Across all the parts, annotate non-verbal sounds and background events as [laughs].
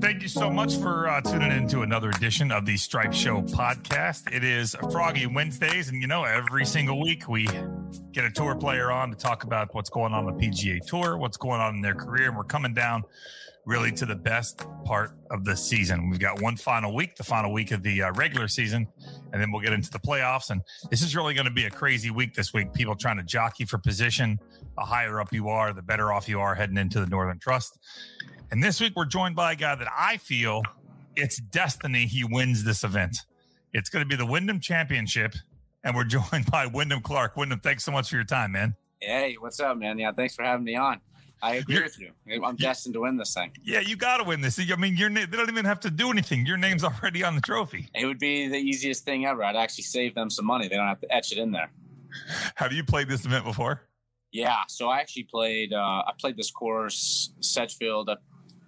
Thank you so much for uh, tuning in to another edition of the Stripe Show podcast. It is Froggy Wednesdays, and you know, every single week we get a tour player on to talk about what's going on the PGA Tour, what's going on in their career, and we're coming down really to the best part of the season. We've got one final week, the final week of the uh, regular season, and then we'll get into the playoffs. And this is really going to be a crazy week this week. People trying to jockey for position. The higher up you are, the better off you are heading into the Northern Trust. And this week we're joined by a guy that I feel it's destiny he wins this event. It's going to be the Wyndham Championship, and we're [laughs] joined by Wyndham Clark. Wyndham, thanks so much for your time, man. Hey, what's up, man? Yeah, thanks for having me on. I [laughs] agree You're- with you. I'm destined to win this thing. Yeah, you got to win this. I mean, your na- they don't even have to do anything. Your name's already on the trophy. It would be the easiest thing ever. I'd actually save them some money. They don't have to etch it in there. Have you played this event before? Yeah, so I actually played. Uh, I played this course, Sedgefield,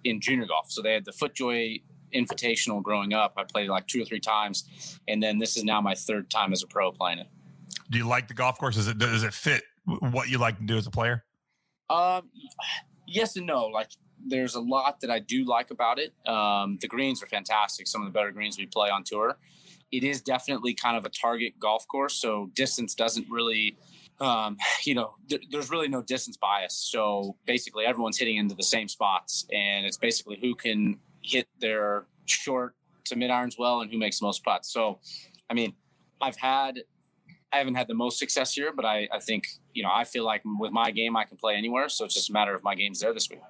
in junior golf. So they had the FootJoy Invitational growing up. I played like two or three times, and then this is now my third time as a pro playing it. Do you like the golf course? Does it does it fit what you like to do as a player? Um, yes and no. Like, there's a lot that I do like about it. Um, the greens are fantastic. Some of the better greens we play on tour. It is definitely kind of a target golf course, so distance doesn't really, um, [sighs] you know, th- there's really no distance bias. So basically, everyone's hitting into the same spots, and it's basically who can hit their short to mid irons well and who makes the most putts. So, I mean, I've had I haven't had the most success here, but I, I think, you know, I feel like with my game, I can play anywhere. So it's just a matter of my game's there this week.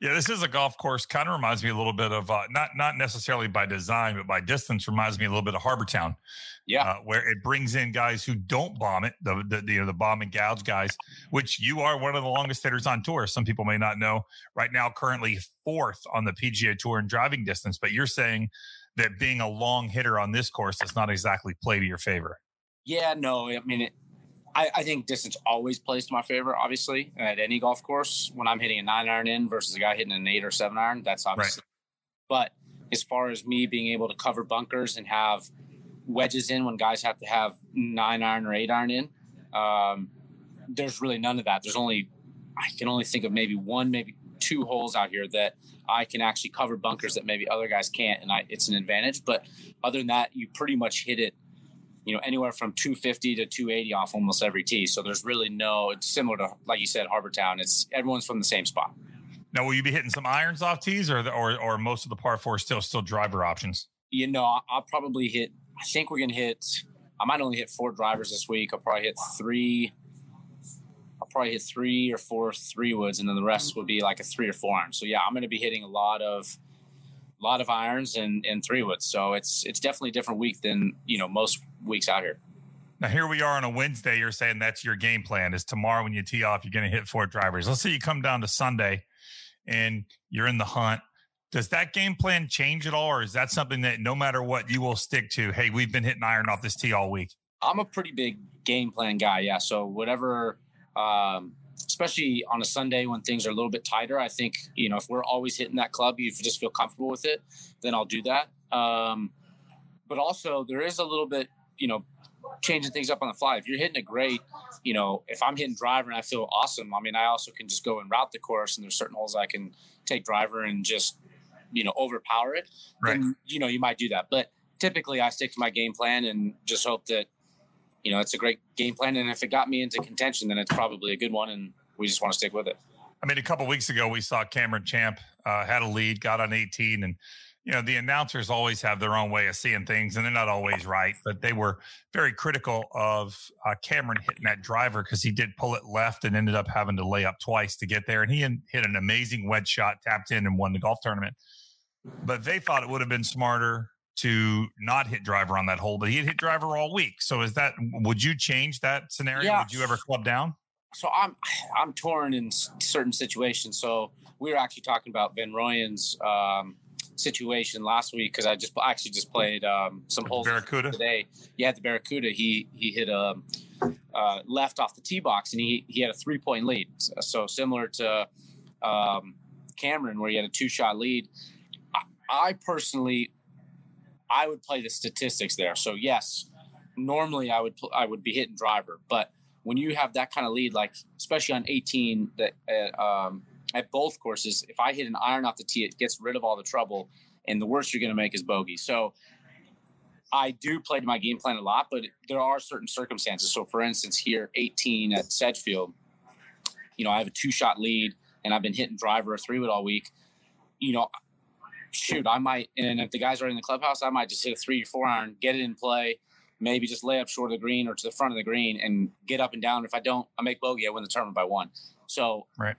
Yeah, this is a golf course. Kind of reminds me a little bit of uh, not not necessarily by design, but by distance. Reminds me a little bit of Harbor Town, Yeah. uh, where it brings in guys who don't bomb it, the the, the, you know, the bomb and gouge guys. Which you are one of the longest hitters on tour. Some people may not know. Right now, currently fourth on the PGA Tour in driving distance. But you're saying that being a long hitter on this course does not exactly play to your favor. Yeah, no, I mean, it, I, I think distance always plays to my favor, obviously, at any golf course. When I'm hitting a nine iron in versus a guy hitting an eight or seven iron, that's obviously. Right. But as far as me being able to cover bunkers and have wedges in when guys have to have nine iron or eight iron in, um, there's really none of that. There's only, I can only think of maybe one, maybe two holes out here that I can actually cover bunkers that maybe other guys can't, and I, it's an advantage. But other than that, you pretty much hit it, you know, anywhere from 250 to 280 off almost every tee. So there's really no. It's similar to like you said, Harbor Town. It's everyone's from the same spot. Now, will you be hitting some irons off tees, or the, or or most of the par four still still driver options? You know, I'll, probably hit. I think we're gonna hit. I might only hit four drivers this week. I'll probably hit three. I'll probably hit three or four three woods, and then the rest will be like a three or four iron. So yeah, I'm going to be hitting a lot of, lot of irons and and three woods. So it's it's definitely a different week than you know most weeks out here. Now here we are on a Wednesday. You're saying that's your game plan. Is tomorrow when you tee off, you're going to hit four drivers. Let's say you come down to Sunday, and you're in the hunt. Does that game plan change at all, or is that something that no matter what you will stick to? Hey, we've been hitting iron off this tee all week. I'm a pretty big game plan guy. Yeah. So whatever, um, especially on a Sunday when things are a little bit tighter, I think, you know, if we're always hitting that club, you just feel comfortable with it, then I'll do that. Um, but also there is a little bit, you know, changing things up on the fly. If you're hitting it great, you know, if I'm hitting driver and I feel awesome, I mean, I also can just go and route the course and there's certain holes I can take driver and just, you know, overpower it. Right. Then, you know, you might do that. But typically I stick to my game plan and just hope that, you know, it's a great game plan. And if it got me into contention, then it's probably a good one. And we just want to stick with it. I mean, a couple weeks ago, we saw Cameron Champ uh, had a lead, got on 18, and you know the announcers always have their own way of seeing things, and they're not always right. But they were very critical of uh, Cameron hitting that driver because he did pull it left and ended up having to lay up twice to get there, and he hit an amazing wedge shot, tapped in, and won the golf tournament. But they thought it would have been smarter to not hit driver on that hole, but he had hit driver all week. So is that would you change that scenario? Yeah. Would you ever club down? So I'm I'm torn in certain situations. So we were actually talking about Van Rooyen's um, situation last week because I just actually just played um, some With holes Barracuda? today. Yeah, the Barracuda, he he hit a uh, left off the tee box and he he had a three point lead. So similar to um, Cameron, where he had a two shot lead. I, I personally, I would play the statistics there. So yes, normally I would pl- I would be hitting driver, but when you have that kind of lead, like especially on 18 that uh, um, at both courses, if I hit an iron off the tee, it gets rid of all the trouble, and the worst you're going to make is bogey. So I do play to my game plan a lot, but there are certain circumstances. So, for instance, here 18 at Sedgefield, you know, I have a two shot lead, and I've been hitting driver or three wood all week. You know, shoot, I might, and if the guys are in the clubhouse, I might just hit a three or four iron, get it in play, maybe just lay up short of the green or to the front of the green and get up and down. If I don't, I make bogey, I win the tournament by one. So, right.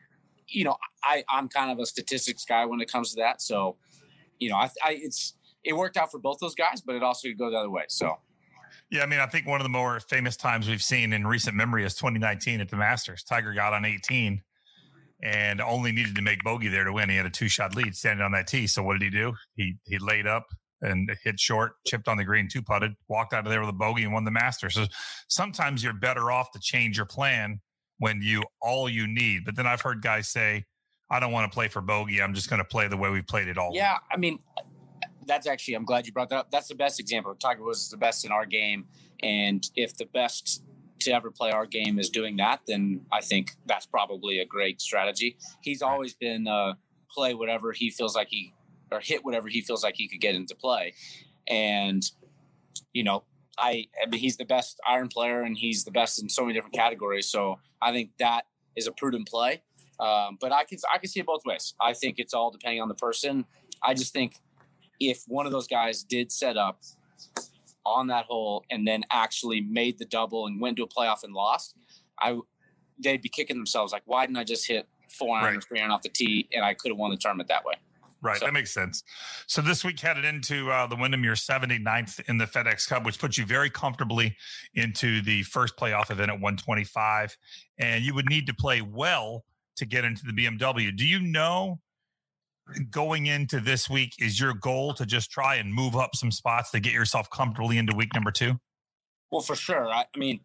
you know, I, I'm kind of a statistics guy when it comes to that. So, you know, I, I it's, it worked out for both those guys, but it also could go the other way. So, yeah, I mean, I think one of the more famous times we've seen in recent memory is 2019 at the Masters. Tiger got on 18 and only needed to make bogey there to win. He had a two shot lead standing on that tee. So what did he do? He he laid up and hit short, chipped on the green, two putted, walked out of there with a bogey and won the Masters. So sometimes you're better off to change your plan when you all you need. But then I've heard guys say, I don't want to play for bogey. I'm just going to play the way we played it all. Yeah, I mean, that's actually I'm glad you brought that up. That's the best example. Tiger was the best in our game, and if the best to ever play our game is doing that, then I think that's probably a great strategy. He's always been uh, play whatever he feels like he or hit whatever he feels like he could get into play. And, you know, I, I mean, he's the best iron player and he's the best in so many different categories. So I think that is a prudent play. Um, but I can I can see it both ways. I think it's all depending on the person. I just think if one of those guys did set up on that hole and then actually made the double and went to a playoff and lost, I they'd be kicking themselves like, why didn't I just hit four iron right. or three iron off the tee and I could have won the tournament that way. Right, so. that makes sense. So this week headed into uh, the Wyndham, you're 79th in the FedEx Cup, which puts you very comfortably into the first playoff event at 125, and you would need to play well to get into the BMW. Do you know going into this week is your goal to just try and move up some spots to get yourself comfortably into week number two? Well, for sure. I, I mean,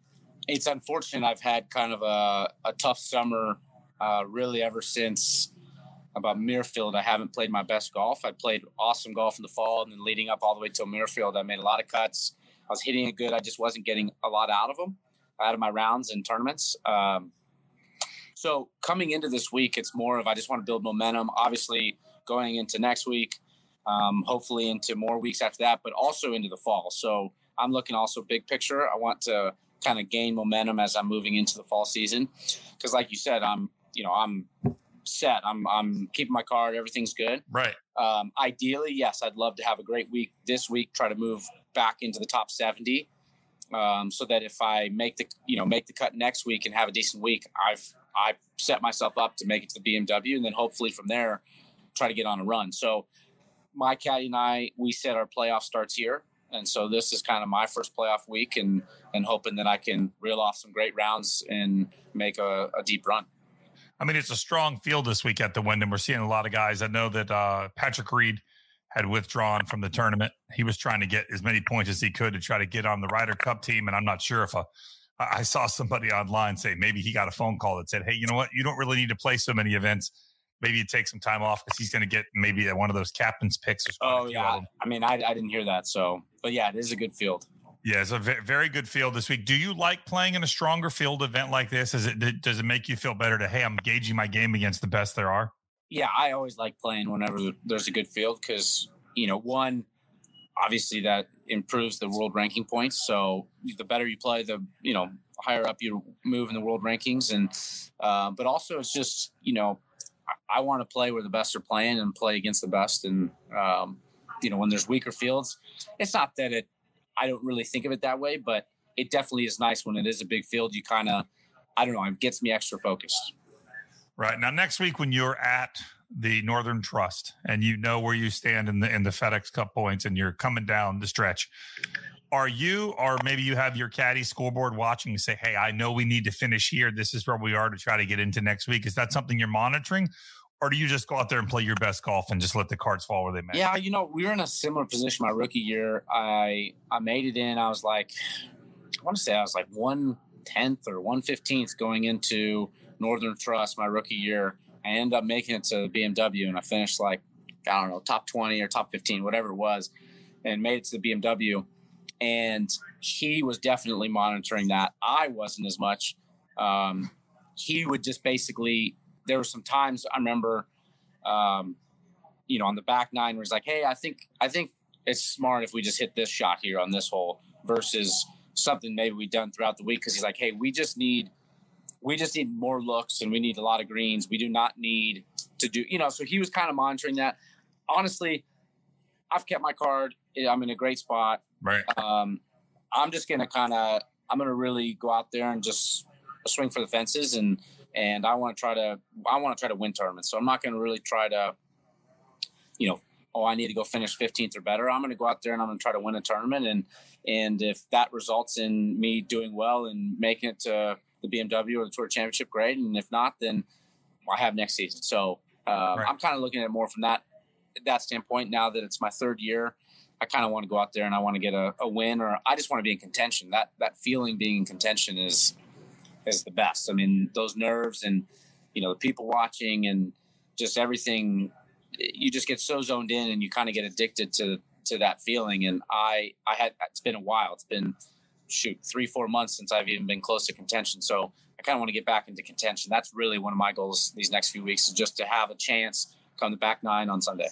it's unfortunate I've had kind of a, a tough summer, uh, really ever since about Muirfield, I haven't played my best golf. I played awesome golf in the fall, and then leading up all the way to Muirfield, I made a lot of cuts. I was hitting it good. I just wasn't getting a lot out of them, out of my rounds and tournaments. Um, so coming into this week, it's more of I just want to build momentum. Obviously, going into next week, um, hopefully into more weeks after that, but also into the fall. So I'm looking also big picture. I want to kind of gain momentum as I'm moving into the fall season, because like you said, I'm you know I'm set. I'm I'm keeping my card. Everything's good. Right. Um, ideally, yes, I'd love to have a great week this week. Try to move back into the top seventy, um, so that if I make the you know make the cut next week and have a decent week, I've I set myself up to make it to the BMW, and then hopefully from there try to get on a run. So my caddy and I we said our playoff starts here. And so this is kind of my first playoff week, and and hoping that I can reel off some great rounds and make a, a deep run. I mean, it's a strong field this week at the Wyndham. We're seeing a lot of guys. I know that uh, Patrick Reed had withdrawn from the tournament. He was trying to get as many points as he could to try to get on the Ryder Cup team. And I'm not sure if a, I saw somebody online say maybe he got a phone call that said, "Hey, you know what? You don't really need to play so many events. Maybe you take some time off because he's going to get maybe one of those captain's picks." oh yeah, I mean, I, I didn't hear that. So, but yeah, it is a good field. Yeah, it's a very good field this week. Do you like playing in a stronger field event like this? Is it does it make you feel better to hey, I'm gauging my game against the best there are? Yeah, I always like playing whenever there's a good field because you know one, obviously that improves the world ranking points. So the better you play, the you know higher up you move in the world rankings, and uh, but also it's just you know I, want to play where the best are playing and play against the best, and um, you know when there's weaker fields, it's not that it I don't really think of it that way, but it definitely is nice when it is a big field. You kind of, I don't know, it gets me extra focused. Right now, next week when you're at the Northern Trust and you know where you stand in the in the FedEx Cup points and you're coming down the stretch, are you or maybe you have your caddy scoreboard watching and say, "Hey, I know we need to finish here. This is where we are to try to get into next week." Is that something you're monitoring, or do you just go out there and play your best golf and just let the cards fall where they may? Yeah, you know, we were in a similar position my rookie year. I I made it in. I was like, I want to say I was like one tenth or one fifteenth going into Northern Trust my rookie year. I ended up making it to the BMW and I finished like I don't know top twenty or top fifteen, whatever it was, and made it to the BMW. And he was definitely monitoring that. I wasn't as much. Um, he would just basically there were some times I remember, um, you know, on the back nine where it's like, hey, I think I think it's smart if we just hit this shot here on this hole versus something maybe we've done throughout the week because he's like, hey, we just need we just need more looks and we need a lot of greens. We do not need to do, you know. So he was kind of monitoring that. Honestly, I've kept my card. I'm in a great spot. Right. Um, I'm just gonna kind of I'm gonna really go out there and just swing for the fences and and I want to try to I want to try to win tournaments. So I'm not gonna really try to, you know, oh I need to go finish 15th or better. I'm gonna go out there and I'm gonna try to win a tournament and and if that results in me doing well and making it to the BMW or the Tour Championship, great. And if not, then I have next season. So uh, right. I'm kind of looking at it more from that that standpoint. Now that it's my third year, I kind of want to go out there and I want to get a, a, win, or I just want to be in contention. That that feeling being in contention is is the best. I mean, those nerves and you know the people watching and just everything. You just get so zoned in, and you kind of get addicted to to that feeling. And I I had it's been a while. It's been shoot three four months since I've even been close to contention. So I kind of want to get back into contention. That's really one of my goals these next few weeks is just to have a chance come the back nine on Sunday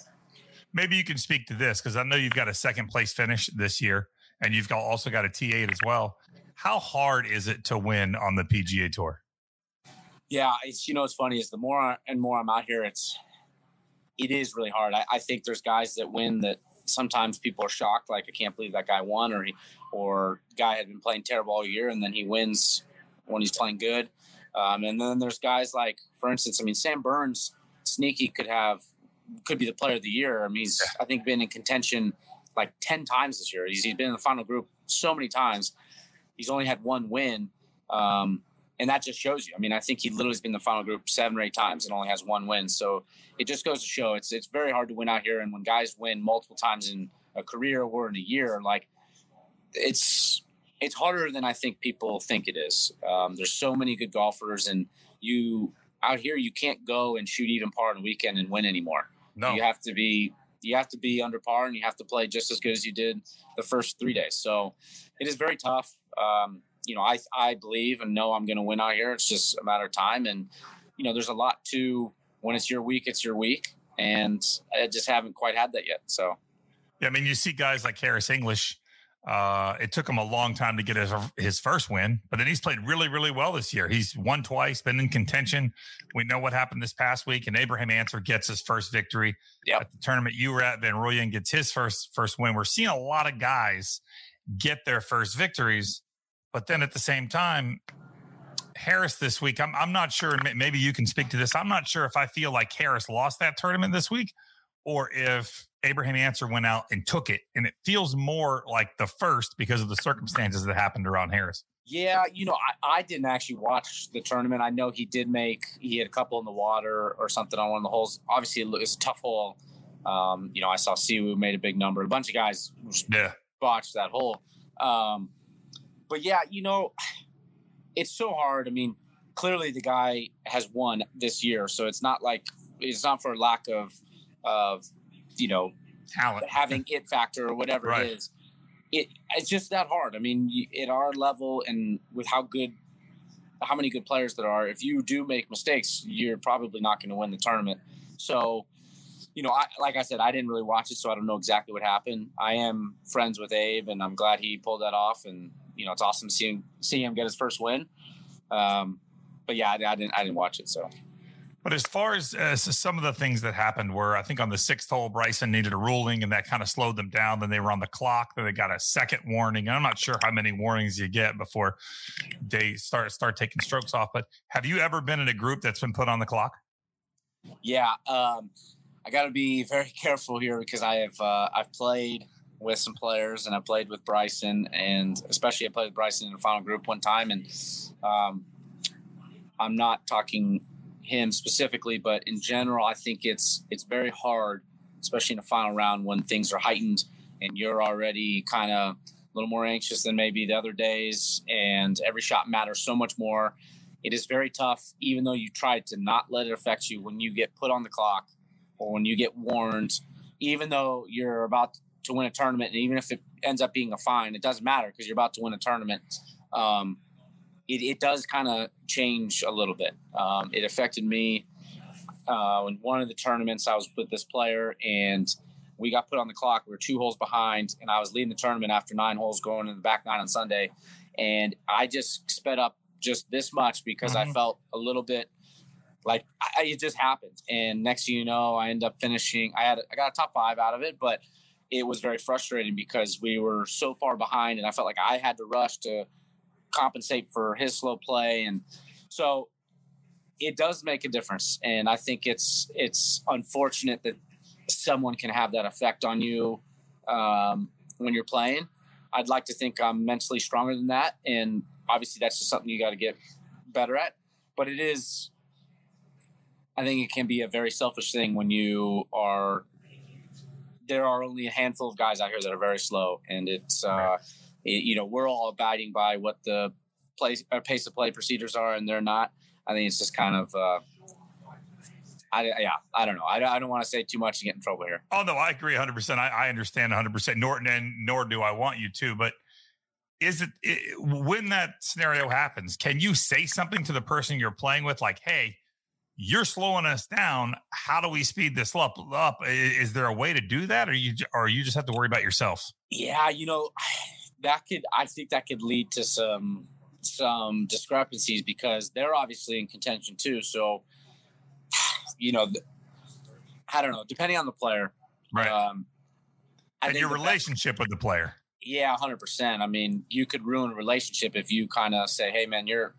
maybe you can speak to this because I know you've got a second place finish this year, and you've got, also got a T8 as well. How hard is it to win on the PGA Tour? Yeah, it's you know it's funny is the more and more I'm out here, it's it is really hard. I, I think there's guys that win that sometimes people are shocked, like I can't believe that guy won, or he or guy had been playing terrible all year and then he wins when he's playing good. Um, and then there's guys like, for instance, I mean Sam Burns, sneaky could have could be the player of the year. I mean, he's I think been in contention like ten times this year. He's, he's been in the final group so many times. He's only had one win, um, and that just shows you. I mean, I think he literally has been in the final group seven or eight times and only has one win. So it just goes to show it's it's very hard to win out here. And when guys win multiple times in a career or in a year, like it's it's harder than I think people think it is. Um, there's so many good golfers, and you out here you can't go and shoot even par on the weekend and win anymore. No. You have to be you have to be under par and you have to play just as good as you did the first three days. So it is very tough. Um, you know, I I believe and know I'm going to win out here. It's just a matter of time, and you know, there's a lot to when it's your week, it's your week, and I just haven't quite had that yet. So, yeah, I mean, you see guys like Harris English uh, it took him a long time to get his, his first win, but then he's played really, really well this year. He's won twice, been in contention. We know what happened this past week, and Abraham Ancer gets his first victory yep. at the tournament you were at. Van Rooyen gets his first first win. We're seeing a lot of guys get their first victories, but then at the same time, Harris this week, I'm I'm not sure. Maybe you can speak to this. I'm not sure if I feel like Harris lost that tournament this week, or if Abraham Ancer went out and took it, and it feels more like the first because of the circumstances that happened around Harris. Yeah, you know, I, I didn't actually watch the tournament. I know he did make he had a couple in the water or something on one of the holes. Obviously, it was a tough hole. Um, you know, I saw Si Woo made a big number. A bunch of guys yeah. botched that hole. Um, but yeah, you know, it's so hard. I mean, clearly the guy has won this year, so it's not like it's not for lack of of you know talent. having it factor or whatever right. it is it it's just that hard. I mean at our level and with how good how many good players there are if you do make mistakes you're probably not going to win the tournament. So you know I, like i said i didn't really watch it so i don't know exactly what happened. I am friends with abe and i'm glad he pulled that off and you know it's awesome seeing see him get his first win. Um, but yeah I, I didn't i didn't watch it so but as far as uh, some of the things that happened were, I think on the sixth hole, Bryson needed a ruling and that kind of slowed them down. Then they were on the clock. Then they got a second warning. And I'm not sure how many warnings you get before they start start taking strokes off. But have you ever been in a group that's been put on the clock? Yeah, um, I got to be very [laughs] careful here because I have uh, I've played with some players and I played with Bryson and especially I played with Bryson in the final group one time and um, I'm not talking him specifically, but in general, I think it's it's very hard, especially in the final round when things are heightened and you're already kind of a little more anxious than maybe the other days, and every shot matters so much more. It is very tough, even though you try to not let it affect you when you get put on the clock or when you get warned, even though you're about to win a tournament, and even if it ends up being a fine, it doesn't matter because you're about to win a tournament. Um, it, it does kind of change a little bit. Um, it affected me uh, in one of the tournaments, I was with this player and we got put on the clock. We were two holes behind, and I was leading the tournament after nine holes going in the back nine on Sunday. And I just sped up just this much because mm-hmm. I felt a little bit like I, it just happened. And next thing you know, I end up finishing. I had I got a top five out of it, but it was very frustrating because we were so far behind, and I felt like I had to rush to compensate for his slow play, and so it does make a difference. And I think it's it's unfortunate that someone can have that effect on you um, when you're playing. I'd like to think I'm mentally stronger than that, and obviously that's just something you got to get better at. But it is, I think it can be a very selfish thing when you are. There are only a handful of guys out here that are very slow, and it's uh, you know we're all abiding by what the play uh, pace of play procedures are, and they're not. I think it's just kind of. Uh, I, yeah, I don't know. I, I don't want to say too much and get in trouble here. Oh no, I agree 100. percent I, I understand 100. percent Nor and nor do I want you to. But is it, it when that scenario happens? Can you say something to the person you're playing with, like, "Hey, you're slowing us down. How do we speed this up? Up? Is there a way to do that, or you or you just have to worry about yourself? Yeah, you know, that could. I think that could lead to some some discrepancies because they're obviously in contention too. So you know, I don't know, depending on the player. Right. Um, and your relationship with the player. Yeah, 100%. I mean, you could ruin a relationship if you kind of say, hey, man, you're,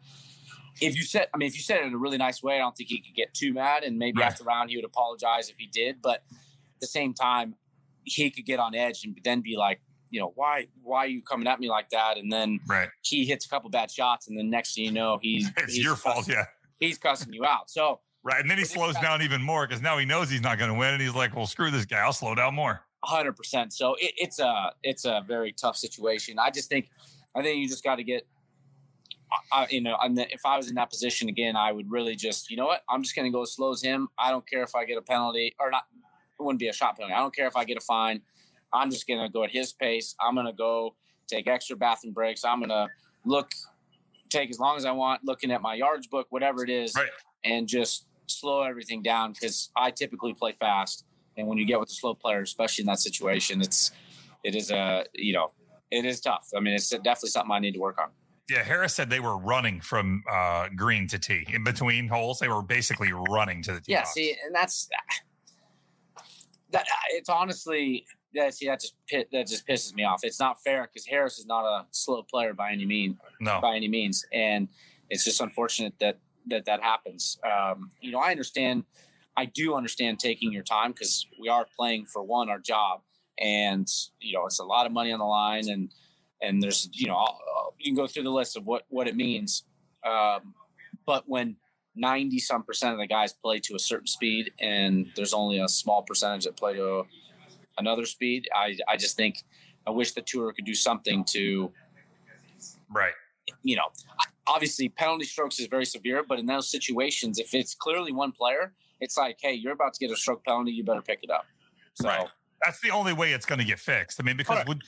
if you said, I mean, if you said it in a really nice way, I don't think he could get too mad. And maybe right. after round, he would apologize if he did. But at the same time, he could get on edge and then be like, you know, why why are you coming at me like that? And then right. he hits a couple bad shots, and then next thing you know, he's [laughs] it's he's your fault, yeah. He's cussing you out. So Right. And then he slows down even more because now he knows he's not going to win. And he's like, well, screw this guy. I'll slow down more. 100%. So it, it's a it's a very tough situation. I just think I think you just got to get I, you know, and if I was in that position again, I would really just, you know what? I'm just going to go as slow as him. I don't care if I get a penalty or not. It wouldn't be a shot penalty. I don't care if I get a fine. I'm just going to go at his pace. I'm going to go take extra bathroom breaks. I'm going to look, take as long as I want, looking at my yards book, whatever it is, right. and just slow everything down because I typically play fast, and when you get with a slow player, especially in that situation, it's it is a you know it is tough. I mean, it's definitely something I need to work on. Yeah, Harris said they were running from uh, green to tee in between holes. They were basically running to the tee. Yeah, box. see, and that's that. It's honestly that. See, that just that just pisses me off. It's not fair because Harris is not a slow player by any mean. No, by any means, and it's just unfortunate that that that happens. Um, you know, I understand. I do understand taking your time because we are playing for one our job, and you know it's a lot of money on the line, and and there's you know you can go through the list of what what it means. Um, but when 90 some percent of the guys play to a certain speed and there's only a small percentage that play to a, another speed I, I just think i wish the tour could do something to right you know obviously penalty strokes is very severe, but in those situations, if it's clearly one player, it's like, hey, you're about to get a stroke penalty, you better pick it up. So right. that's the only way it's going to get fixed. I mean, because right. would,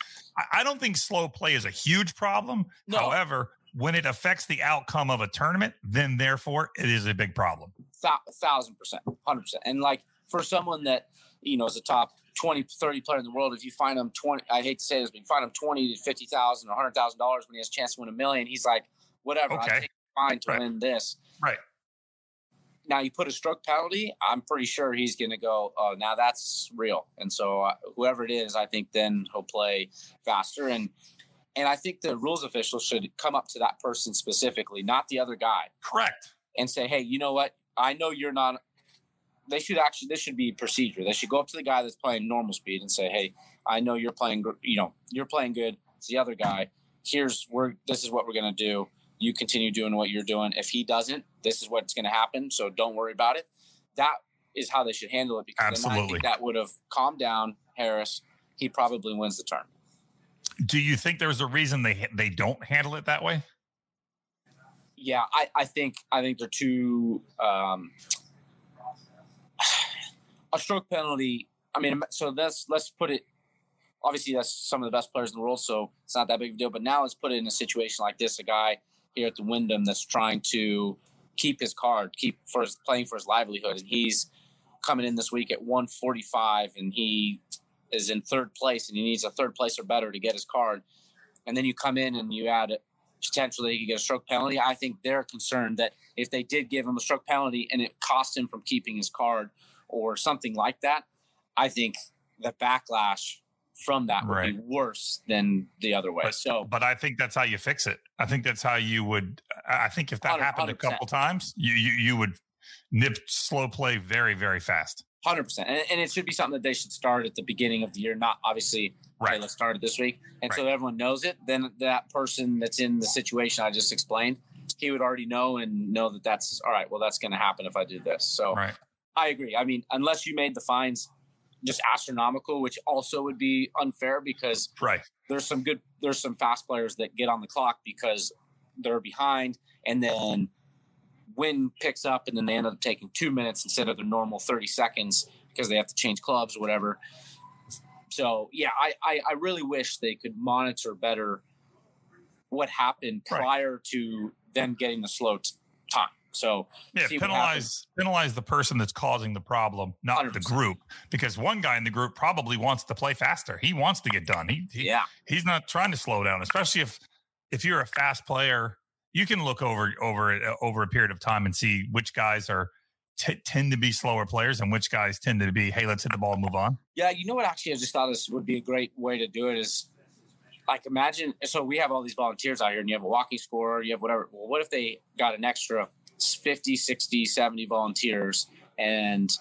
I don't think slow play is a huge problem. No. However, when it affects the outcome of a tournament, then therefore it is a big problem. A thousand percent, hundred percent. And like for someone that you know is a top 20, 30 player in the world, if you find him 20, I hate to say this, but you find him 20 to 50,000 or $100,000 when he has a chance to win a million, he's like, whatever. Okay. I take fine to right. win this. Right. Now you put a stroke penalty. I'm pretty sure he's going to go. Oh, now that's real. And so uh, whoever it is, I think then he'll play faster. And and I think the rules official should come up to that person specifically, not the other guy. Correct. And say, hey, you know what? I know you're not. They should actually. This should be procedure. They should go up to the guy that's playing normal speed and say, hey, I know you're playing. You know, you're playing good. It's the other guy. Here's where this is what we're going to do you continue doing what you're doing. If he doesn't, this is what's going to happen. So don't worry about it. That is how they should handle it because Absolutely. that would have calmed down Harris. He probably wins the turn. Do you think there's a reason they they don't handle it that way? Yeah, I, I think I think they're too um, a stroke penalty. I mean, so let's let's put it. Obviously, that's some of the best players in the world, so it's not that big of a deal. But now let's put it in a situation like this: a guy here at the Wyndham that's trying to, keep his card, keep for his playing for his livelihood, and he's coming in this week at 145, and he is in third place, and he needs a third place or better to get his card, and then you come in and you add it. potentially he could get a stroke penalty. I think they're concerned that if they did give him a stroke penalty and it cost him from keeping his card or something like that, I think the backlash from that would right. be worse than the other way. But, so, but I think that's how you fix it. I think that's how you would. I think if that happened a couple times, you, you you would nip slow play very very fast. Hundred percent, and it should be something that they should start at the beginning of the year, not obviously. Right. Okay, let's start it this week, and right. so everyone knows it. Then that person that's in the situation I just explained, he would already know and know that that's all right. Well, that's going to happen if I do this. So, right. I agree. I mean, unless you made the fines just astronomical, which also would be unfair because right. there's some good there's some fast players that get on the clock because they're behind and then wind picks up and then they end up taking two minutes instead of the normal 30 seconds because they have to change clubs or whatever. So yeah, I, I, I really wish they could monitor better what happened prior right. to them getting the slow t-. So yeah, penalize penalize the person that's causing the problem, not 100%. the group, because one guy in the group probably wants to play faster. He wants to get done. He, he yeah, he's not trying to slow down, especially if if you're a fast player. You can look over over uh, over a period of time and see which guys are t- tend to be slower players and which guys tend to be, hey, let's hit the ball and move on. Yeah, you know what? Actually, I just thought this would be a great way to do it. Is like imagine so we have all these volunteers out here and you have a walking score you have whatever well what if they got an extra 50, 60, 70 volunteers and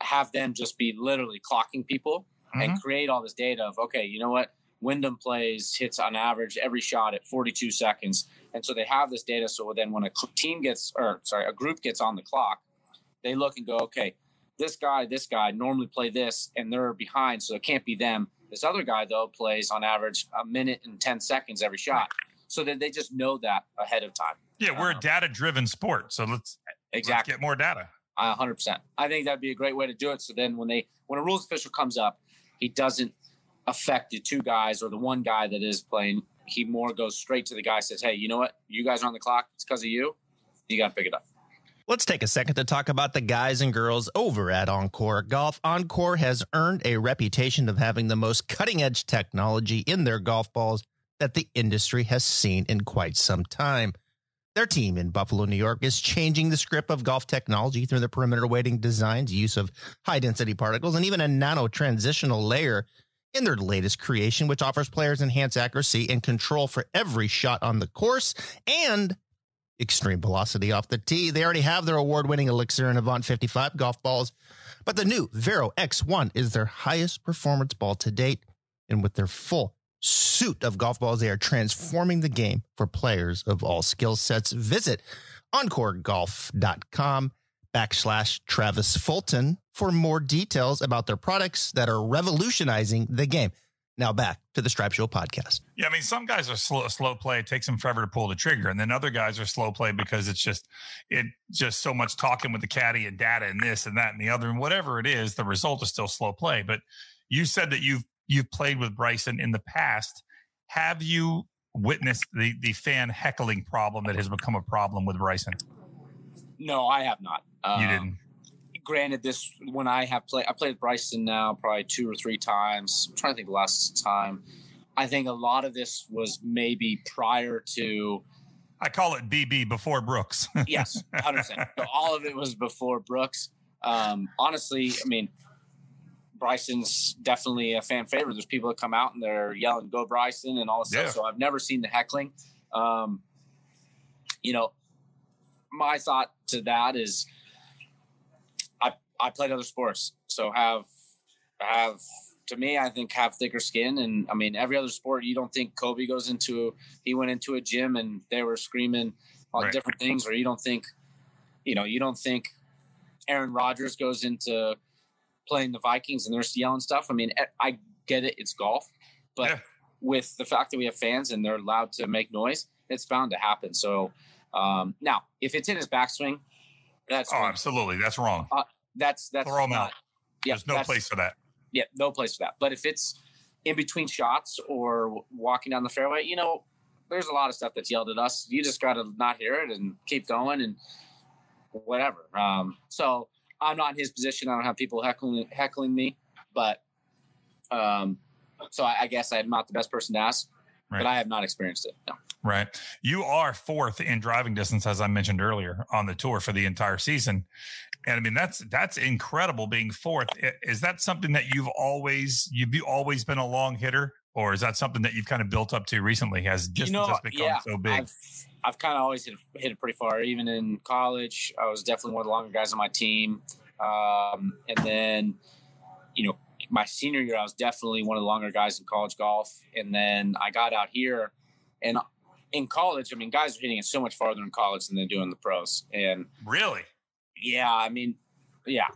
have them just be literally clocking people mm-hmm. and create all this data of, okay, you know what? Wyndham plays hits on average every shot at 42 seconds. And so they have this data. So then when a team gets, or sorry, a group gets on the clock, they look and go, okay, this guy, this guy normally play this and they're behind. So it can't be them. This other guy, though, plays on average a minute and 10 seconds every shot. So that they just know that ahead of time. Yeah, we're um, a data driven sport. So let's exactly let's get more data. hundred percent. I think that'd be a great way to do it. So then when they when a rules official comes up, he doesn't affect the two guys or the one guy that is playing. He more goes straight to the guy says, Hey, you know what? You guys are on the clock. It's because of you. You gotta pick it up. Let's take a second to talk about the guys and girls over at OnCore Golf. OnCore has earned a reputation of having the most cutting edge technology in their golf balls that the industry has seen in quite some time. Their team in Buffalo, New York is changing the script of golf technology through the perimeter weighting designs, use of high density particles, and even a nano transitional layer in their latest creation, which offers players enhanced accuracy and control for every shot on the course and extreme velocity off the tee. They already have their award winning Elixir and Avant 55 golf balls, but the new Vero X1 is their highest performance ball to date. And with their full suit of golf balls. They are transforming the game for players of all skill sets. Visit oncoregolf.com backslash Travis Fulton for more details about their products that are revolutionizing the game. Now back to the Stripe Show podcast. Yeah, I mean, some guys are slow, slow play. It takes them forever to pull the trigger, and then other guys are slow play because it's just it just so much talking with the caddy and data and this and that and the other and whatever it is. The result is still slow play. But you said that you've you've played with Bryson in the past. Have you witnessed the the fan heckling problem that has become a problem with Bryson? No, I have not. Um, you didn't. Granted, this when I have played, I played Bryson now probably two or three times. I'm trying to think the last time. I think a lot of this was maybe prior to. I call it BB before Brooks. yes, hundred percent. [laughs] All of it was before Brooks. Um, honestly, I mean, Bryson's definitely a fan favorite. There's people that come out and they're yelling "Go Bryson" and all this yeah. stuff. So I've never seen the heckling. Um, you know, my thought to that is, I I played other sports, so have have to me, I think have thicker skin. And I mean, every other sport, you don't think Kobe goes into he went into a gym and they were screaming on right. different things, or you don't think, you know, you don't think Aaron Rodgers goes into playing the Vikings and they're yelling stuff. I mean, I get it, it's golf, but yeah. with the fact that we have fans and they're allowed to make noise, it's bound to happen. So um, now, if it's in his backswing, that's oh, absolutely that's wrong. Uh, that's that's throw him out. Yeah, there's no place for that. Yeah, no place for that. But if it's in between shots or walking down the fairway, you know, there's a lot of stuff that's yelled at us. You just got to not hear it and keep going and whatever. Um, so I'm not in his position. I don't have people heckling heckling me, but um, so I, I guess I'm not the best person to ask. Right. But I have not experienced it. No. Right. You are fourth in driving distance, as I mentioned earlier, on the tour for the entire season. And I mean, that's that's incredible being fourth. Is that something that you've always you've always been a long hitter? Or is that something that you've kind of built up to recently? Has distance you know, has become yeah, so big? I've, I've kind of always hit, hit it pretty far. Even in college, I was definitely one of the longer guys on my team. Um, and then, you know, my senior year, I was definitely one of the longer guys in college golf. And then I got out here, and in college, I mean, guys are hitting it so much farther in college than they do in the pros. And really, yeah, I mean, yeah,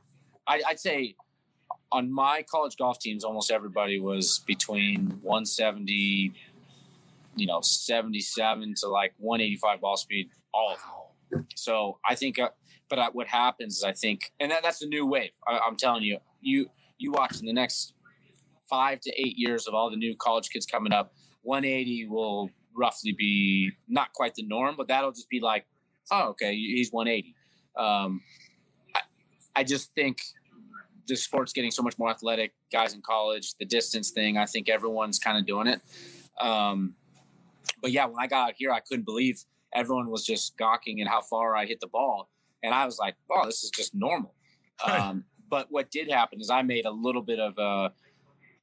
I, I'd say on my college golf teams, almost everybody was between 170, you know, 77 to like 185 ball speed, all of them. So I think, uh, but uh, what happens is I think, and that, that's a new wave. I, I'm telling you, you you watch in the next five to eight years of all the new college kids coming up, 180 will roughly be not quite the norm, but that'll just be like, oh, okay, he's 180. Um, I, I just think the sport's getting so much more athletic. Guys in college, the distance thing, I think everyone's kind of doing it. Um, but yeah, when I got out here, I couldn't believe everyone was just gawking at how far I hit the ball, and I was like, "Oh, this is just normal." [laughs] Um, but what did happen is I made a little bit of a,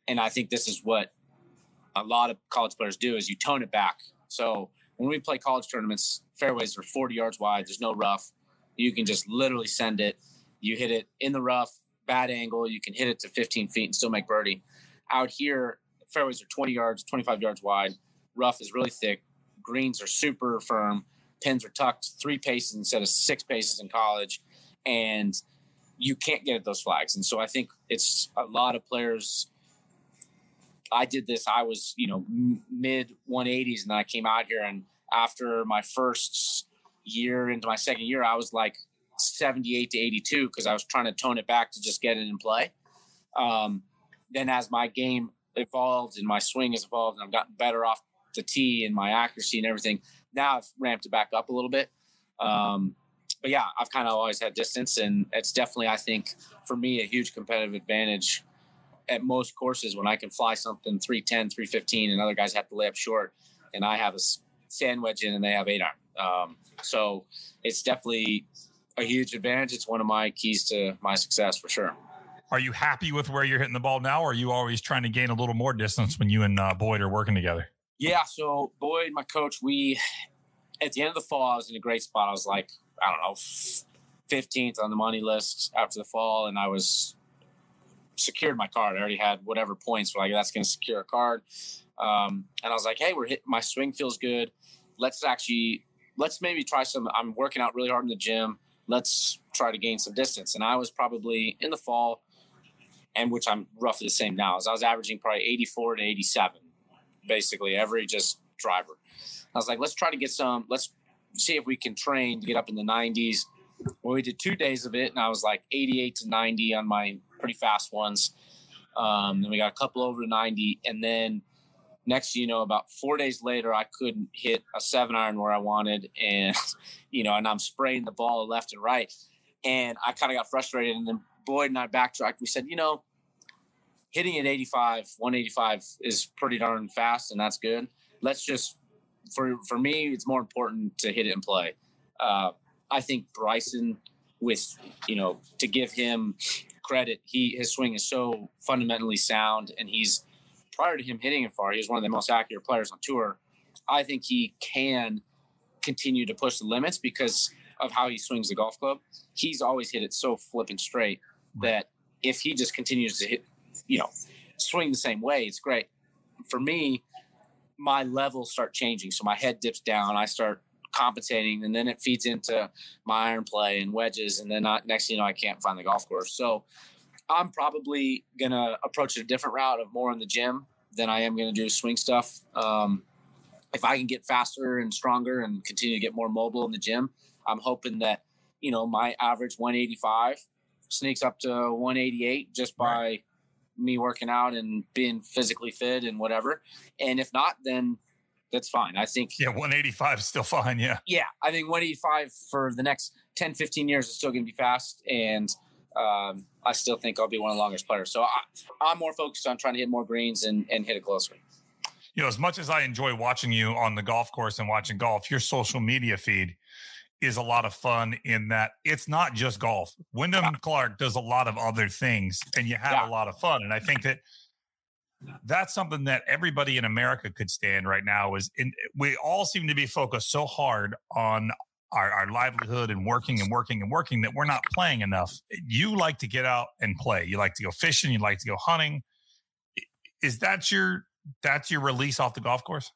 and I think this is what a lot of college players do is you tone it back. So when we play college tournaments, fairways are 40 yards wide. There's no rough. You can just literally send it. You hit it in the rough, bad angle. You can hit it to 15 feet and still make birdie. Out here, fairways are 20 yards, 25 yards wide. Rough is really thick. Greens are super firm. Pins are tucked three paces instead of six paces in college. And you can't get at those flags. And so I think it's a lot of players I did this. I was, you know, mid 180s, and I came out here. And after my first year into my second year, I was like 78 to 82 because I was trying to tone it back to just get it in play. Um, then as my game evolved and my swing has evolved, and I've gotten better off the tee and my accuracy and everything, now I've ramped it back up a little bit. Um, but yeah, I've kind of always had distance, and it's definitely, I think, for me, a huge competitive advantage at most courses when I can fly something 310, 315, and other guys have to lay up short, and I have a sand wedge in and they have eight iron. Um, so it's definitely a huge advantage. It's one of my keys to my success for sure. Are you happy with where you're hitting the ball now, or are you always trying to gain a little more distance when you and uh, Boyd are working together? Yeah. So Boyd, my coach, we at the end of the fall, I was in a great spot. I was like, I don't know, 15th on the money list after the fall, and I was secured my card. I already had whatever points were like that's going to secure a card. Um, and I was like, hey, we're hit. My swing feels good. Let's actually let's maybe try some. I'm working out really hard in the gym. Let's try to gain some distance. And I was probably in the fall, and which I'm roughly the same now. As I was averaging probably 84 to 87, basically every just driver. I was like, let's try to get some. Let's see if we can train to get up in the 90s. Well, we did two days of it, and I was like 88 to 90 on my pretty fast ones. Um, then we got a couple over 90. And then next, you know, about four days later, I couldn't hit a seven iron where I wanted. And, [laughs] you know, and I'm spraying the ball left and right. And I kind of got frustrated. And then Boyd and I backtracked. We said, you know, hitting at 85, 185 is pretty darn fast, and that's good. Let's just, for, for me, it's more important to hit it and play. Uh, I think Bryson, with, you know, to give him credit, he his swing is so fundamentally sound, and he's prior to him hitting it far, he was one of the most accurate players on tour. I think he can continue to push the limits because of how he swings the golf club. He's always hit it so flipping straight that if he just continues to hit, you know, swing the same way, it's great. For me, my levels start changing. So my head dips down. I start compensating, and then it feeds into my iron play and wedges, and then not, next thing you know, I can't find the golf course. So I'm probably gonna approach it a different route of more in the gym than I am gonna do swing stuff. Um, if I can get faster and stronger and continue to get more mobile in the gym, I'm hoping that you know my average 185 sneaks up to 188 just by right. me working out and being physically fit and whatever. And if not, then that's fine. I think yeah, 185 is still [laughs] fine. Yeah, yeah, I think 185 for the next 10, 15 years, is still going to be fast. And um, I still think I'll be one of the longest players. So I, am more focused on trying to hit more greens and, and hit it closer. You know, as much as I enjoy watching you on the golf course and watching golf, your social media feed is a lot of fun in that it's not just golf. Wyndham yeah. Clark does a lot of other things and you have yeah. a lot of fun. And I think that that's something that everybody in America could stand right now is in, we all seem to be focused so hard on our, our, livelihood and working and working and working that we're not playing enough. You like to get out and play. You like to go fishing. You like to go hunting. Is that your that's your release off the golf course?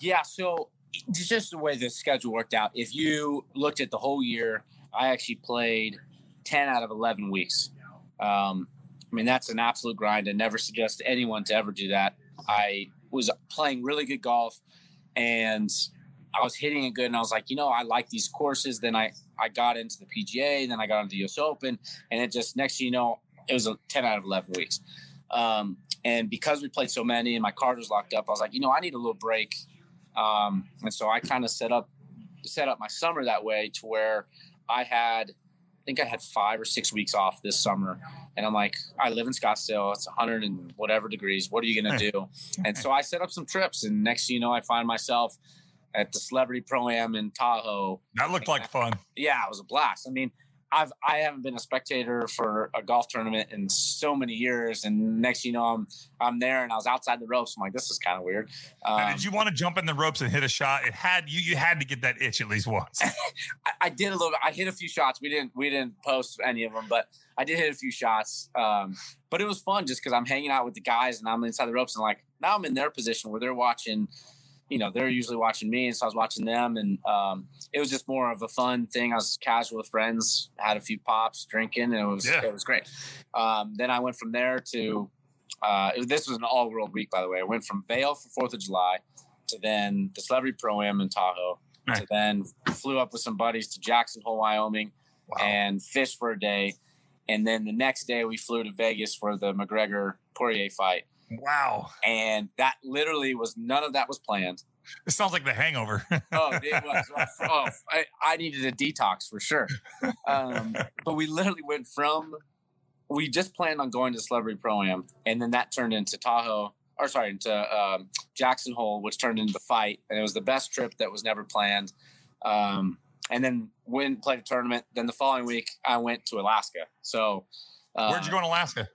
Yeah. So just the way the schedule worked out. If you looked at the whole year, I actually played ten out of eleven weeks. Um, I mean, that's an absolute grind. I never suggest anyone to ever do that. I was playing really good golf and I was hitting it good. And I was like, you know, I like these courses. Then I, I got into the PGA, then I got into the US Open. And it just, next thing you know, it was a 10 out of 11 weeks. Um, and because we played so many and my card was locked up, I was like, you know, I need a little break. Um, and so I kind of set up, set up my summer that way to where I had I think I had five or six weeks off this summer. And I'm like, I live in Scottsdale. It's 100 and whatever degrees. What are you going to do? and so I set up some trips. And next thing you know, I find myself at the Celebrity Pro Am in Tahoe. That looked like fun. Yeah, it was a blast. I mean, I've I haven't been a spectator for a golf tournament in so many years, and next you know I'm I'm there and I was outside the ropes. I'm like, this is kind of weird. Um, did you want to jump in the ropes and hit a shot? It had you you had to get that itch at least once. [laughs] I, I, did a little. I hit a few shots. We didn't we didn't post any of them, but I did hit a few shots. Um, but it was fun just because I'm hanging out with the guys and I'm inside the ropes and like now I'm in their position where they're watching you know, they're usually watching me, and so I was watching them, and um, it was just more of a fun thing. I was casual with friends, had a few pops, drinking, and it was yeah. it was great. Um, then I went from there to uh, this was an all world week, by the way. I went from Vail for Fourth of July to then the Celebrity Pro Am in Tahoe, right. to then flew up with some buddies to Jackson Hole, Wyoming, wow. and fished for a day, and then the next day we flew to Vegas for the McGregor Poirier fight Wow. And that literally was none of that was planned. It sounds like the hangover. [laughs] oh, it was. Oh, I, I, needed a detox for sure. Um, but we literally went from, we just planned on going to Celebrity Pro Am, and then that turned into Tahoe, or sorry, into um, Jackson Hole, which turned into the fight. And it was the best trip that was never planned. Um, and then went played a tournament. Then the following week, I went to Alaska. So, uh, where'd you go in Alaska?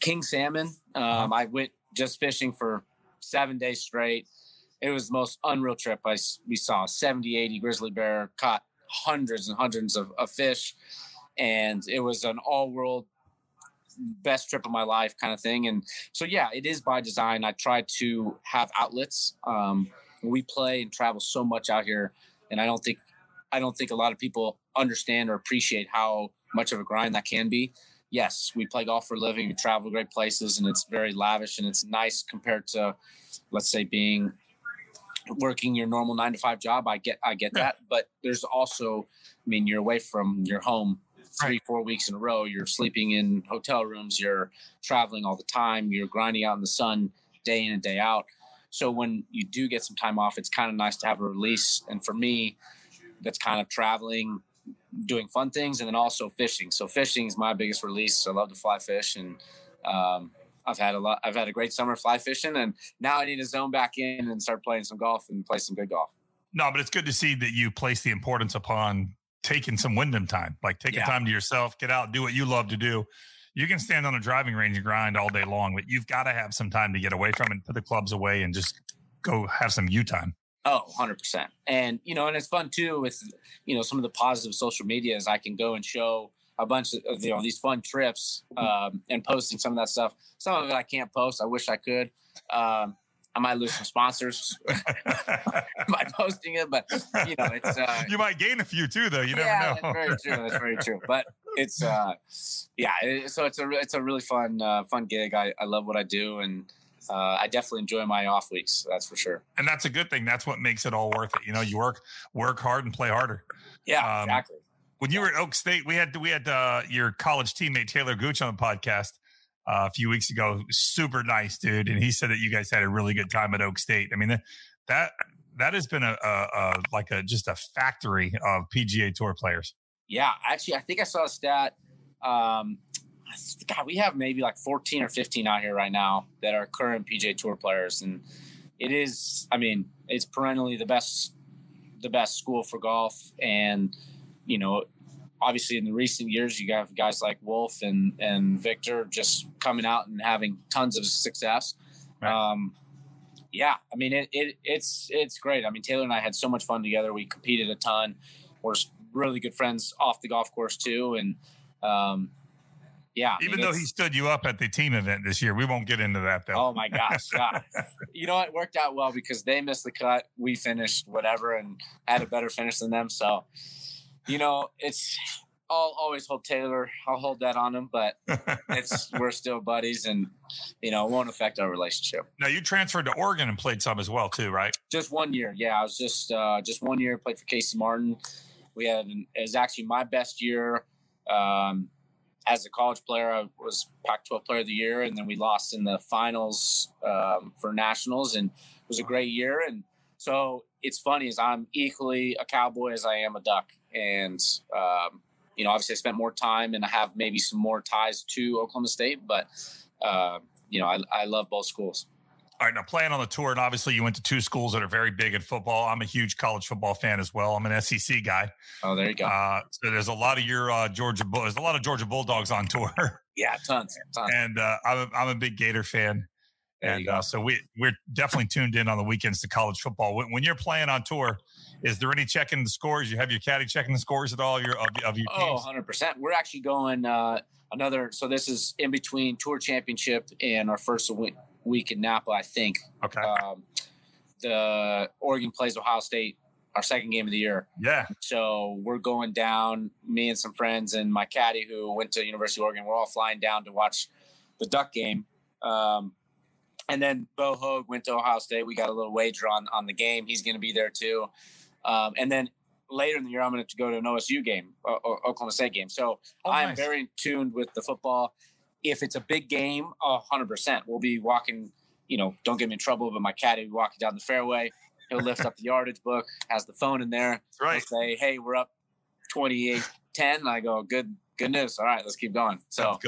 King salmon. Um, uh-huh. I went just fishing for seven days straight. It was the most unreal trip. I we saw 70, 80 grizzly bear, caught hundreds and hundreds of, of fish, and it was an all world best trip of my life kind of thing. And so yeah, it is by design. I try to have outlets. Um, we play and travel so much out here, and I don't think I don't think a lot of people understand or appreciate how much of a grind that can be yes, we play golf for a living, we travel great places, and it's very lavish and it's nice compared to, let's say, being working your normal nine to five job. I get, I get yeah. that, but there's also, I mean, you're away from your home three, four weeks in a row. You're sleeping in hotel rooms. You're traveling all the time. You're grinding out in the sun day in and day out. So when you do get some time off, it's kind of nice to have a release. And for me, that's kind of traveling, doing fun things and then also fishing. So fishing is my biggest release. I love to fly fish and um, I've had a lot. I've had a great summer fly fishing, and now I need to zone back in and start playing some golf and play some good golf. No, but it's good to see that you place the importance upon taking some Wyndham time, like taking yeah. time to yourself, get out, do what you love to do. You can stand on a driving range and grind all day long, but you've got to have some time to get away from it, put the clubs away, and just go have some you time. Oh, 100%. And, you know, and it's fun too with, you know, some of the positive social media is I can go and show a bunch of, you know, these fun trips um, and posting some of that stuff. Some of it I can't post. I wish I could. Um, I might lose some sponsors [laughs] by posting it, but you know, it's uh, [laughs] you might gain a few too, though. You yeah, never know. Yeah, that's very true. That's very true. But it's uh, yeah. It, so it's a it's a really fun uh, fun gig. I, I love what I do, and uh, I definitely enjoy my off weeks. That's for sure. And that's a good thing. That's what makes it all worth it. You know, you work work hard and play harder. Yeah, um, exactly. When you were at Oak State, we had we had uh, your college teammate Taylor Gooch on the podcast uh, a few weeks ago. Super nice dude, and he said that you guys had a really good time at Oak State. I mean that that has been a, a, a like a just a factory of PGA Tour players. Yeah, actually, I think I saw a stat. Um, God, we have maybe like 14 or 15 out here right now that are current PGA Tour players, and it is. I mean, it's perennially the best, the best school for golf, and you know, obviously in the recent years, you have guys like Wolff and and Viktor just coming out and having tons of success. Right. Um, yeah, I mean it, it it's it's great. I mean Taylor and I had so much fun together. We competed a ton. We're really good friends off the golf course too, and um, yeah. Even I mean, though he stood you up at the team event this year, we won't get into that though. Oh my gosh, yeah. [laughs] you know it worked out well because they missed the cut, we finished whatever, and had a better finish than them. So, you know, it's I'll always hold Taylor. I'll hold that on him, but it's [laughs] we're still buddies, and you know, it won't affect our relationship. Now you transferred to Oregon and played some as well, too, right? Just one year. Yeah, I was just uh, just one year. Played for Casey Martin. We had it was actually my best year um, as a college player. I was Pac-12 Player of the Year, and then we lost in the finals um, for nationals, and it was a great year. And so it's funny is I'm equally a cowboy as I am a duck, and um, you know, obviously I spent more time and I have maybe some more ties to Oklahoma State, but uh, you know, I, I love both schools. All right, now playing on the tour, and obviously you went to two schools that are very big in football. I'm a huge college football fan as well. I'm an SEC guy. Oh, there you go. Uh, so there's a lot of your uh, Georgia. There's a lot of Georgia Bulldogs on [laughs] tour. Yeah, tons. tons. And uh, I'm, a, I'm a big Gator fan, there and uh, so we we're definitely tuned in on the weekends to college football. When, when, you're playing on tour, is there any checking the scores? You have your caddy checking the scores at all? Your of, of your oh, teams? Oh, 100 percent. We're actually going uh, another. So this is in between tour championship and our first week week in Napa, I think. Okay. Um, the Oregon plays Ohio State, our second game of the year. Yeah. So we're going down, me and some friends and my caddy who went to University of Oregon. We're all flying down to watch the Duck game. Um, and then Bo Hoag went to Ohio State. We got a little wager on on the game. He's going to be there too. Um, and then later in the year, I'm going to go to an OSU game, uh, Oklahoma State game. So oh, I'm nice. very tuned with the football if it's a big game, hundred percent, we'll be walking. You know, don't get me in trouble, but my caddy will be walking down the fairway. He'll lift up the yardage book, has the phone in there. That's right. He'll say, "Hey, we're up 28-10." I go, "Good, good news. All right, let's keep going." So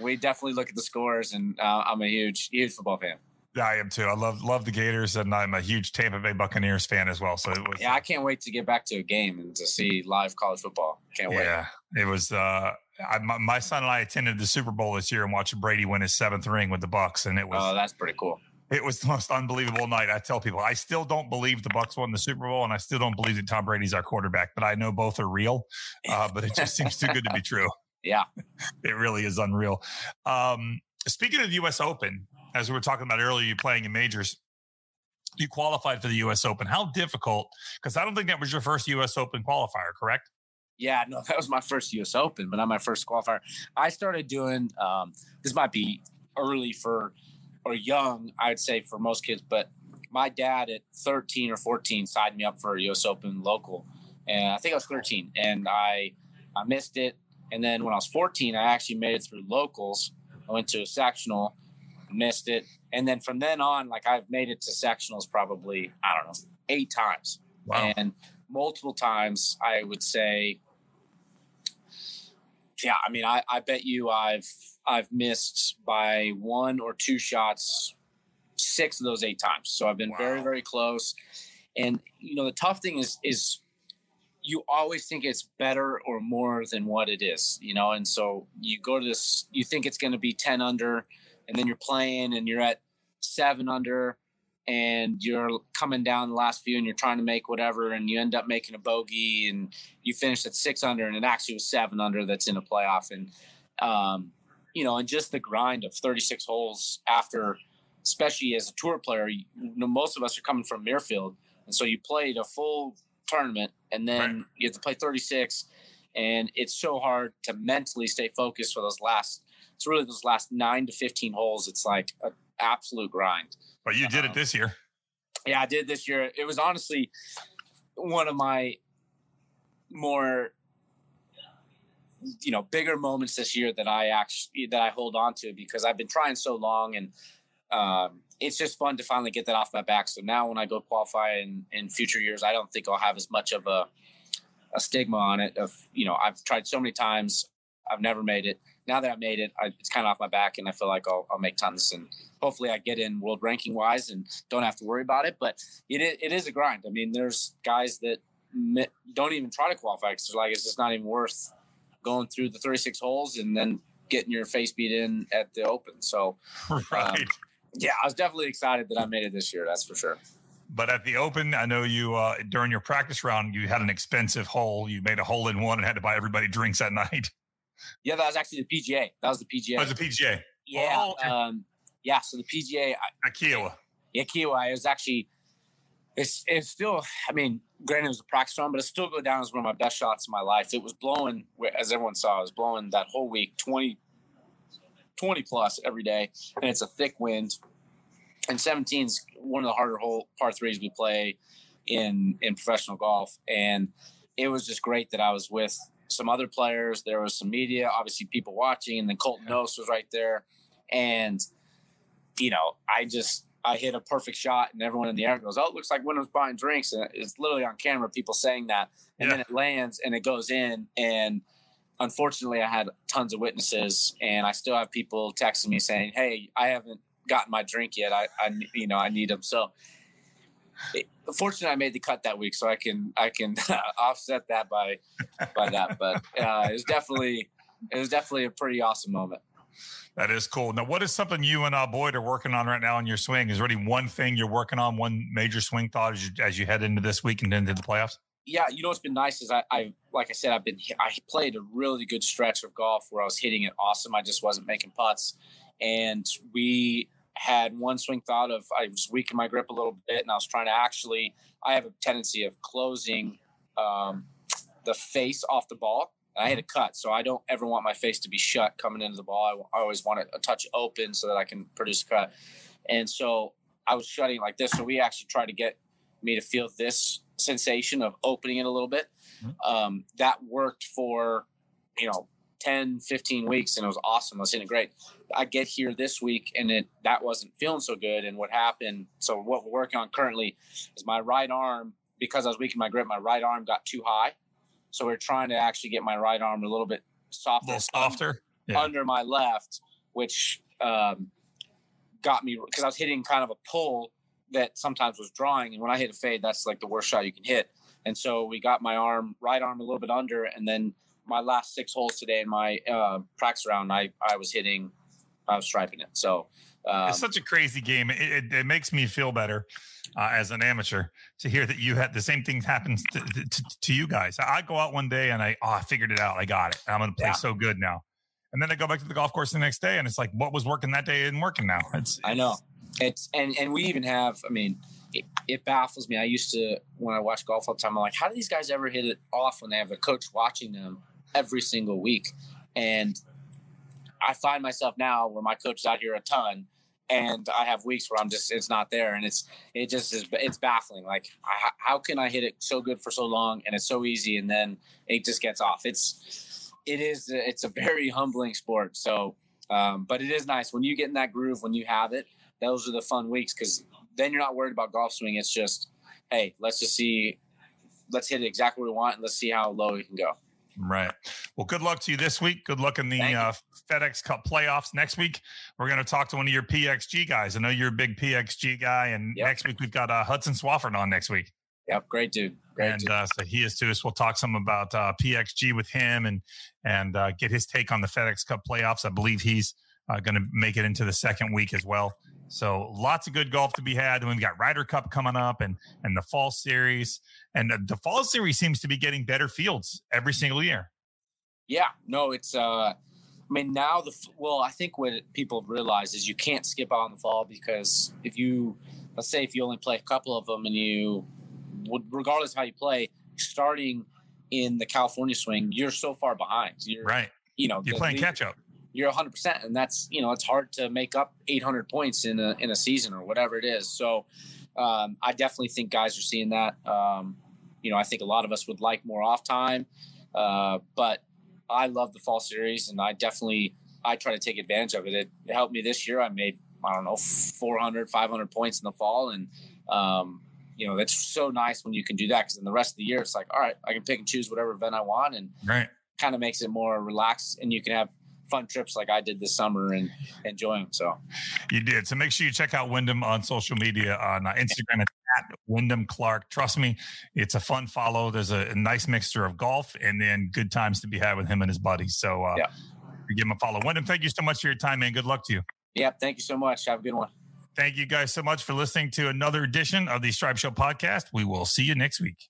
we definitely look at the scores, and uh, I'm a huge, huge football fan. Yeah, I am too. I love love the Gators, and I'm a huge Tampa Bay Buccaneers fan as well. So it was. Yeah, I can't wait to get back to a game and to see live college football. Can't wait. Yeah, it was. uh I, my, my, son and I attended the Super Bowl this year and watched Brady win his seventh ring with the Bucs, and it was. Oh, that's pretty cool. It was the most unbelievable night. I tell people, I still don't believe the Bucs won the Super Bowl, and I still don't believe that Tom Brady's our quarterback. But I know both are real. Uh, but it just seems too good to be true. [laughs] Yeah, it really is unreal. Um, speaking of the U.S. Open, as we were talking about earlier, you playing in majors. You qualified for the U.S. Open. How difficult? Because I don't think that was your first U.S. Open qualifier, correct? Yeah, no, that was my first U.S. Open, but not my first qualifier. I started doing um, this might be early for or young, I'd say for most kids, but my dad at 13 or 14 signed me up for a U.S. Open local, and I think I was 13, and I I missed it. And then when I was 14, I actually made it through locals. I went to a sectional, missed it, and then from then on, like I've made it to sectionals probably I don't know eight times, wow. and multiple times I would say yeah, I mean, I, I bet you I've I've missed by one or two shots six of those eight times. So I've been wow. very very close. And you know, the tough thing is is you always think it's better or more than what it is, you know. And so you go to this, you think it's going to be ten under, and then you're playing and you're at seven under, and you're coming down the last few and you're trying to make whatever and you end up making a bogey and you finish at six under and it actually was seven under that's in a playoff. And um, you know and just the grind of 36 holes after especially as a tour player you know, most of us are coming from Muirfield and so you played a full tournament and then right. you have to play 36 and it's so hard to mentally stay focused for those last it's really those last 9 to 15 holes. It's like an absolute grind but you did um, it this year. Yeah, I did this year. It was honestly one of my more you know bigger moments this year that I actually that I hold on to because I've been trying so long and um, it's just fun to finally get that off my back. So now when I go qualify in in future years, I don't think I'll have as much of a a stigma on it of you know I've tried so many times, I've never made it. Now that I've made it, I, it's kind of off my back, and I feel like I'll, I'll make tons, and hopefully I get in world ranking wise, and don't have to worry about it. But it it is a grind. I mean, there's guys that don't even try to qualify because like it's just not even worth going through the 36 holes and then getting your face beat in at the Open. So, [laughs] right. Um, yeah, I was definitely excited that I made it this year. That's for sure. But at the Open, I know you uh, during your practice round, you had an expensive hole. You made a hole in one and had to buy everybody drinks that [laughs] night. Yeah, that was actually the PGA. That was the PGA. That was the PGA. Yeah, oh, okay. um, yeah. So the PGA. At Kiawah. Yeah, Kiawah. It was actually. It's it's still. I mean, granted, it was a practice round, but it still go down as one of my best shots in my life. It was blowing, as everyone saw, it was blowing that whole week 20, 20 plus every day, and it's a thick wind. And 17 is one of the harder hole par threes we play in in professional golf, and it was just great that I was with some other players. There was some media, obviously people watching, and then Colton Knost was right there, and you know, I just I hit a perfect shot, and everyone in the air goes, "Oh, it looks like Wyndham's buying drinks," and it's literally on camera, people saying that, and yeah. then it lands and it goes in, and unfortunately, I had tons of witnesses, and I still have people texting me saying, "Hey, I haven't gotten my drink yet. I, I you know, I need them." So, fortunately, I made the cut that week, so I can I can [laughs] offset that by by that. But uh, it was definitely it was definitely a pretty awesome moment. That is cool. Now, what is something you and uh, Boyd are working on right now in your swing? Is there any one thing you're working on, one major swing thought as you, as you head into this week and into the playoffs? Yeah, you know what's been nice is I, I, like I said, I've been I played a really good stretch of golf where I was hitting it awesome. I just wasn't making putts, and we had one swing thought of I was weakening my grip a little bit, and I was trying to actually. I have a tendency of closing um, the face off the ball I had a cut, so I don't ever want my face to be shut coming into the ball. I, I always want it a touch open so that I can produce a cut. And so I was shutting like this. So we actually tried to get me to feel this sensation of opening it a little bit. Mm-hmm. Um, that worked for, you know, 10, 15 weeks and it was awesome. I was hitting great. I get here this week and it that wasn't feeling so good. And what happened, so what we're working on currently is my right arm, because I was weakening my grip, my right arm got too high so we're trying to actually get my right arm a little bit softer, little softer yeah. under my left, which um, got me because I was hitting kind of a pull that sometimes was drawing, and when I hit a fade, that's like the worst shot you can hit. And so we got my arm, right arm, a little bit under, and then my last six holes today in my uh, practice round, I I was hitting, I was striping it. So um, it's such a crazy game. It, it, it makes me feel better uh, as an amateur to hear that you had the same thing happens to, to, to, you guys. I go out one day and I, oh, I figured it out. I got it. I'm going to play yeah. so good now. And then I go back to the golf course the next day and it's like, what was working that day isn't working now. It's, I know it's, and, and we even have, I mean, it, it, baffles me. I used to, when I watch golf all the time, I'm like, how do these guys ever hit it off when they have a coach watching them every single week? And I find myself now where my coach is out here a ton and I have weeks where I'm just it's not there, and it's it just is it's baffling. Like I, how can I hit it so good for so long and it's so easy, and then it just gets off. It's it is it's a very humbling sport. So, um, but it is nice when you get in that groove when you have it. Those are the fun weeks because then you're not worried about golf swing. It's just hey, let's just see, let's hit it exactly what we want, and let's see how low we can go. Right. Well, good luck to you this week. Good luck in the uh, FedEx Cup playoffs next week. We're going to talk to one of your PXG guys. I know you're a big PXG guy, and yep. next week we've got uh, Hudson Swafford on next week. Yep, great dude. Great and uh, so he is too. So we'll talk some about uh, PXG with him and and uh, get his take on the FedEx Cup playoffs. I believe he's uh, going to make it into the second week as well. So lots of good golf to be had. And we've got Ryder Cup coming up and and the fall series. And the, the fall series seems to be getting better fields every single year. Yeah, no, it's uh I mean now the well, I think what people realize is you can't skip out on the fall because if you let's say if you only play a couple of them and you would regardless of how you play, starting in the California swing, you're so far behind. You're right. You know, you're the, playing catch up you're 100% and that's you know it's hard to make up 800 points in a in a season or whatever it is. So um, i definitely think guys are seeing that. Um, you know i think a lot of us would like more off time uh, but i love the fall series and i definitely i try to take advantage of it. It, helped me this year. I made i don't know 400 500 points in the fall and um, you know, that's so nice when you can do that because in the rest of the year, it's like, all right, I can pick and choose whatever event I want, and right. kind of makes it more relaxed, and you can have fun trips like I did this summer and enjoy them. So you did. So make sure you check out Wyndham on social media on uh, Instagram at Wyndham Clark. Trust me, it's a fun follow. There's a, a, nice mixture of golf and then good times to be had with him and his buddies. So uh, yeah. give him a follow. Wyndham, thank you so much for your time, man. Good luck to you. Yep. thank you so much. Have a good one. Thank you guys so much for listening to another edition of the Stripe Show podcast. We will see you next week.